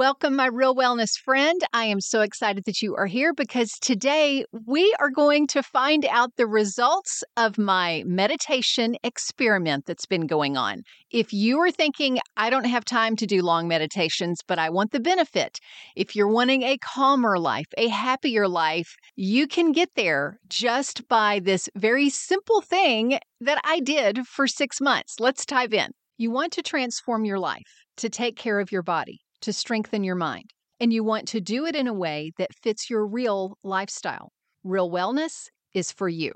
Welcome, my real wellness friend. I am so excited that you are here because today we are going to find out the results of my meditation experiment that's been going on. If you are thinking, I don't have time to do long meditations, but I want the benefit, if you're wanting a calmer life, a happier life, you can get there just by this very simple thing that I did for six months. Let's dive in. You want to transform your life, to take care of your body to strengthen your mind. And you want to do it in a way that fits your real lifestyle. Real wellness is for you.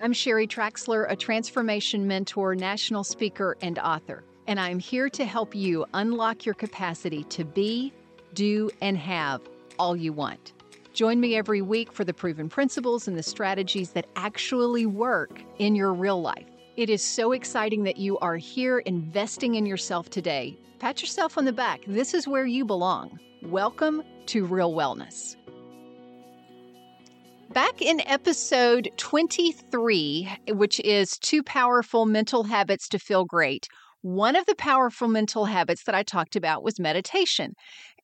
I'm Sherry Traxler, a transformation mentor, national speaker, and author. And I'm here to help you unlock your capacity to be, do, and have all you want. Join me every week for the proven principles and the strategies that actually work in your real life. It is so exciting that you are here investing in yourself today Pat yourself on the back. This is where you belong. Welcome to Real Wellness. Back in episode 23, which is Two Powerful Mental Habits to Feel Great, one of the powerful mental habits that I talked about was meditation.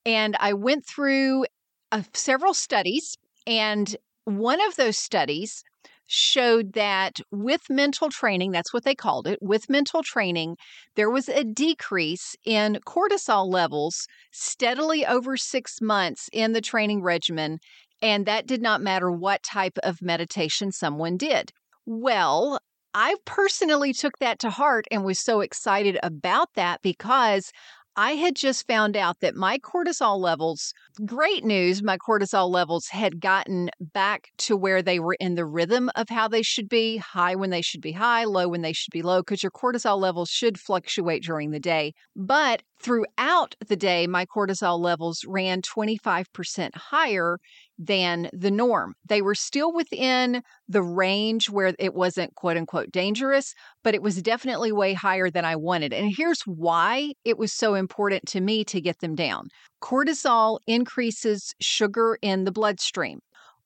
And I went through uh, several studies, and one of those studies showed that with mental training, that's what they called it, with mental training, there was a decrease in cortisol levels steadily over six months in the training regimen. And that did not matter what type of meditation someone did. Well, I personally took that to heart and was so excited about that because I had just found out that my cortisol levels, great news, my cortisol levels had gotten back to where they were in the rhythm of how they should be high when they should be high, low when they should be low, because your cortisol levels should fluctuate during the day. But throughout the day, my cortisol levels ran 25% higher than the norm. They were still within the range where it wasn't quote unquote dangerous, but it was definitely way higher than I wanted. And here's why it was so important to me to get them down. Cortisol increases sugar in the bloodstream.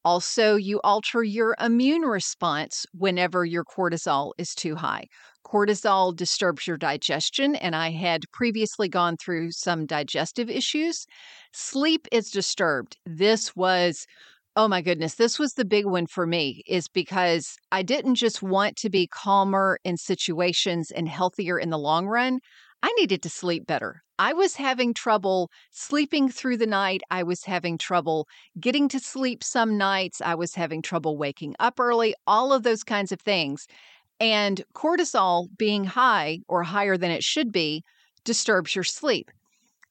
Also, you alter your immune response whenever your cortisol is too high. Cortisol disturbs your digestion, and I had previously gone through some digestive issues. Sleep is disturbed. This was Oh my goodness, this was the big one for me is because I didn't just want to be calmer in situations and healthier in the long run. I needed to sleep better. I was having trouble sleeping through the night. I was having trouble getting to sleep some nights. I was having trouble waking up early, all of those kinds of things. And cortisol being high or higher than it should be disturbs your sleep.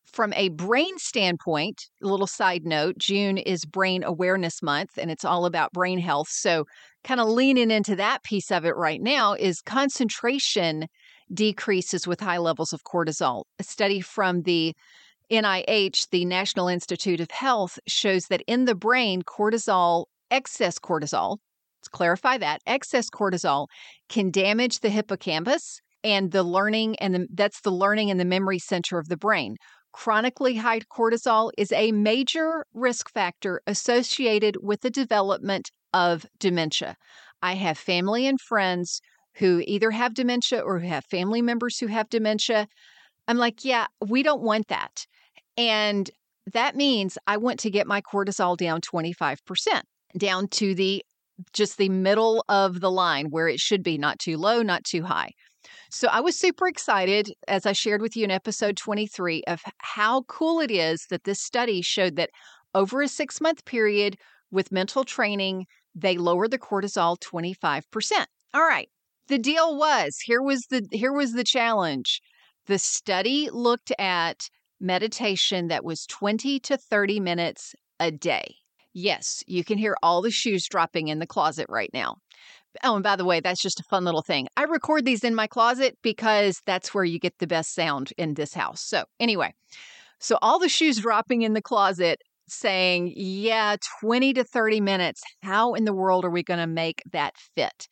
From a brain standpoint, a little side note June is Brain Awareness Month and it's all about brain health. So, kind of leaning into that piece of it right now is concentration decreases with high levels of cortisol. A study from the NIH, the National Institute of Health, shows that in the brain, cortisol, excess cortisol, let's clarify that, excess cortisol can damage the hippocampus and the learning and the, that's the learning and the memory center of the brain. Chronically high cortisol is a major risk factor associated with the development of dementia. I have family and friends who either have dementia or who have family members who have dementia. I'm like, yeah, we don't want that. And that means I want to get my cortisol down 25%, down to the just the middle of the line where it should be, not too low, not too high. So I was super excited, as I shared with you in episode 23, of how cool it is that this study showed that over a six month period with mental training, they lowered the cortisol 25%. All right, the deal was here was the here was the challenge. The study looked at meditation that was 20 to 30 minutes a day. Yes, you can hear all the shoes dropping in the closet right now. Oh, and by the way, that's just a fun little thing. I record these in my closet because that's where you get the best sound in this house. So, anyway, so all the shoes dropping in the closet saying, yeah, 20 to 30 minutes. How in the world are we going to make that fit?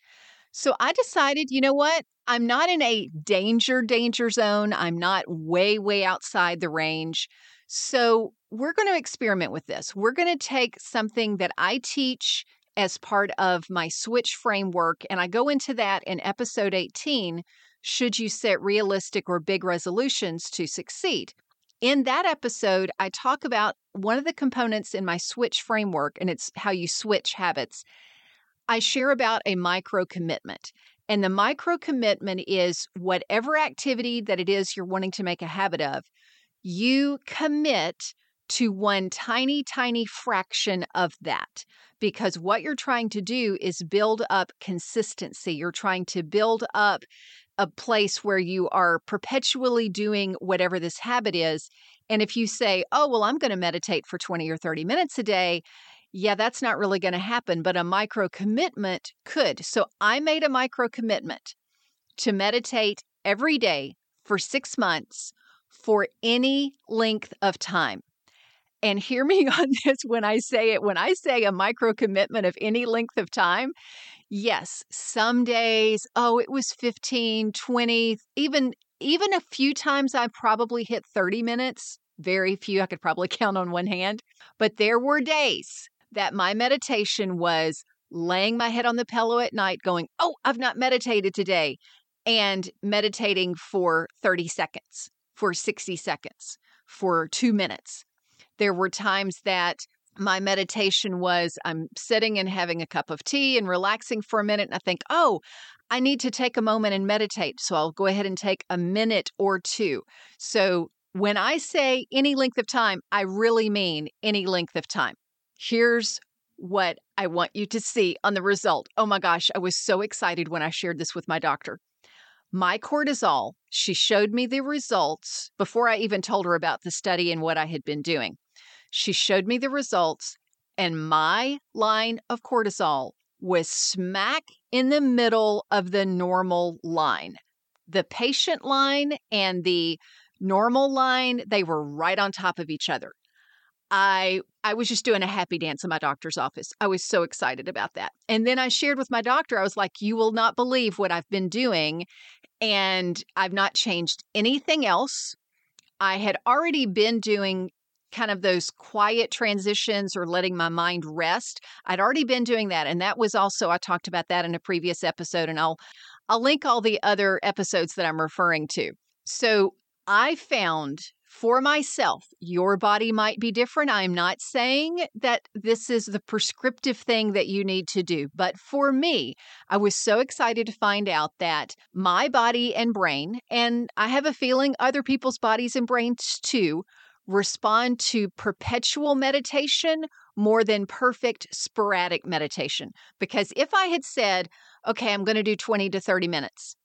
So I decided, you know what? I'm not in a danger, danger zone. I'm not way, way outside the range. So we're going to experiment with this. We're going to take something that I teach as part of my switch framework, and I go into that in episode 18 should you set realistic or big resolutions to succeed. in that episode, I talk about one of the components in my switch framework, and it's how you switch habits. I share about a micro commitment. And the micro commitment is whatever activity that it is you're wanting to make a habit of, you commit to one tiny, tiny fraction of that. Because what you're trying to do is build up consistency. You're trying to build up a place where you are perpetually doing whatever this habit is. And if you say, oh, well, I'm going to meditate for 20 or 30 minutes a day, yeah, that's not really going to happen, but a micro commitment could. So I made a micro commitment to meditate every day for six months for any length of time. And hear me on this when I say it. When I say a micro commitment of any length of time, yes, some days, oh, it was 15, 20, even even a few times I probably hit 30 minutes. Very few I could probably count on one hand. But there were days that my meditation was laying my head on the pillow at night, going, Oh, I've not meditated today, and meditating for 30 seconds, for 60 seconds, for two minutes. There were times that my meditation was I'm sitting and having a cup of tea and relaxing for a minute. And I think, oh, I need to take a moment and meditate. So I'll go ahead and take a minute or two. So when I say any length of time, I really mean any length of time. Here's what I want you to see on the result. Oh my gosh, I was so excited when I shared this with my doctor. My cortisol, she showed me the results before I even told her about the study and what I had been doing. She showed me the results, and my line of cortisol was smack in the middle of the normal line. The patient line and the normal line, they were right on top of each other. I I was just doing a happy dance in my doctor's office. I was so excited about that. And then I shared with my doctor, I was like, "You will not believe what I've been doing and I've not changed anything else. I had already been doing kind of those quiet transitions or letting my mind rest. I'd already been doing that and that was also I talked about that in a previous episode and I'll I'll link all the other episodes that I'm referring to. So I found for myself, your body might be different. I'm not saying that this is the prescriptive thing that you need to do, but for me, I was so excited to find out that my body and brain, and I have a feeling other people's bodies and brains too, respond to perpetual meditation more than perfect sporadic meditation. Because if I had said, okay, I'm going to do 20 to 30 minutes,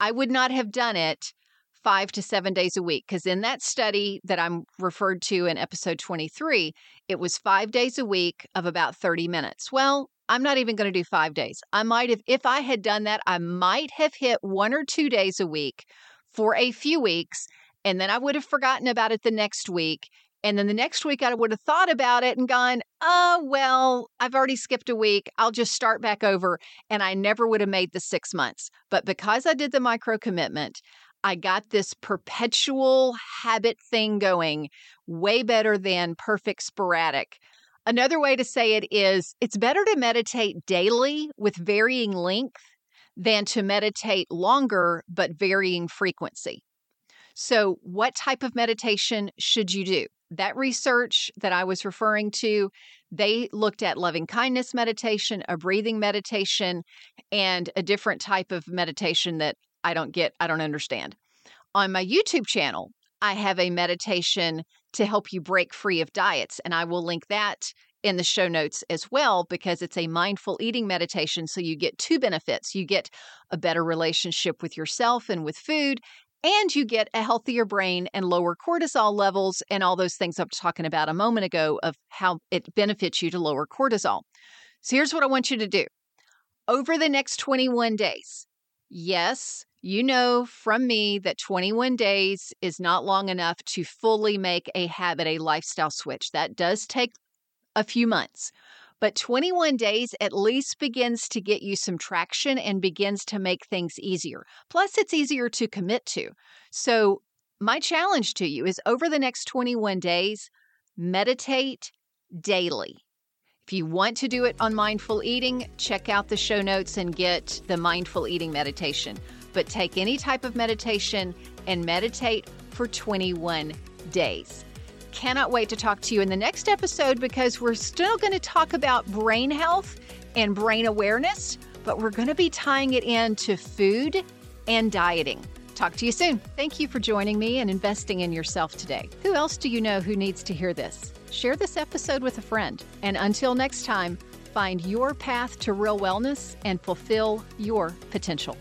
I would not have done it five to seven days a week. Because in that study that I'm referred to in episode 23, it was five days a week of about 30 minutes. Well, I'm not even going to do five days. I might have, if I had done that, I might have hit one or two days a week for a few weeks and then I would have forgotten about it the next week. And then the next week, I would have thought about it and gone, oh, well, I've already skipped a week. I'll just start back over. And I never would have made the six months. But because I did the micro commitment, I got this perpetual habit thing going way better than perfect sporadic. Another way to say it is it's better to meditate daily with varying length than to meditate longer but varying frequency. So, what type of meditation should you do? That research that I was referring to, they looked at loving kindness meditation, a breathing meditation, and a different type of meditation that I don't get, I don't understand. On my YouTube channel, I have a meditation to help you break free of diets, and I will link that in the show notes as well because it's a mindful eating meditation. So you get two benefits. You get a better relationship with yourself and with food, and you get a healthier brain and lower cortisol levels and all those things I'm talking about a moment ago of how it benefits you to lower cortisol. So here's what I want you to do. Over the next 21 days, yes, you know from me that 21 days is not long enough to fully make a habit a lifestyle switch. That does take a few months. But 21 days at least begins to get you some traction and begins to make things easier. Plus, it's easier to commit to. So, my challenge to you is over the next 21 days, meditate daily. If you want to do it on mindful eating, check out the show notes and get the mindful eating meditation. But take any type of meditation and meditate for 21 days. Cannot wait to talk to you in the next episode because we're still going to talk about brain health and brain awareness, but we're going to be tying it into food and dieting. Talk to you soon. Thank you for joining me and investing in yourself today. Who else do you know who needs to hear this? Share this episode with a friend. And until next time, find your path to real wellness and fulfill your potential.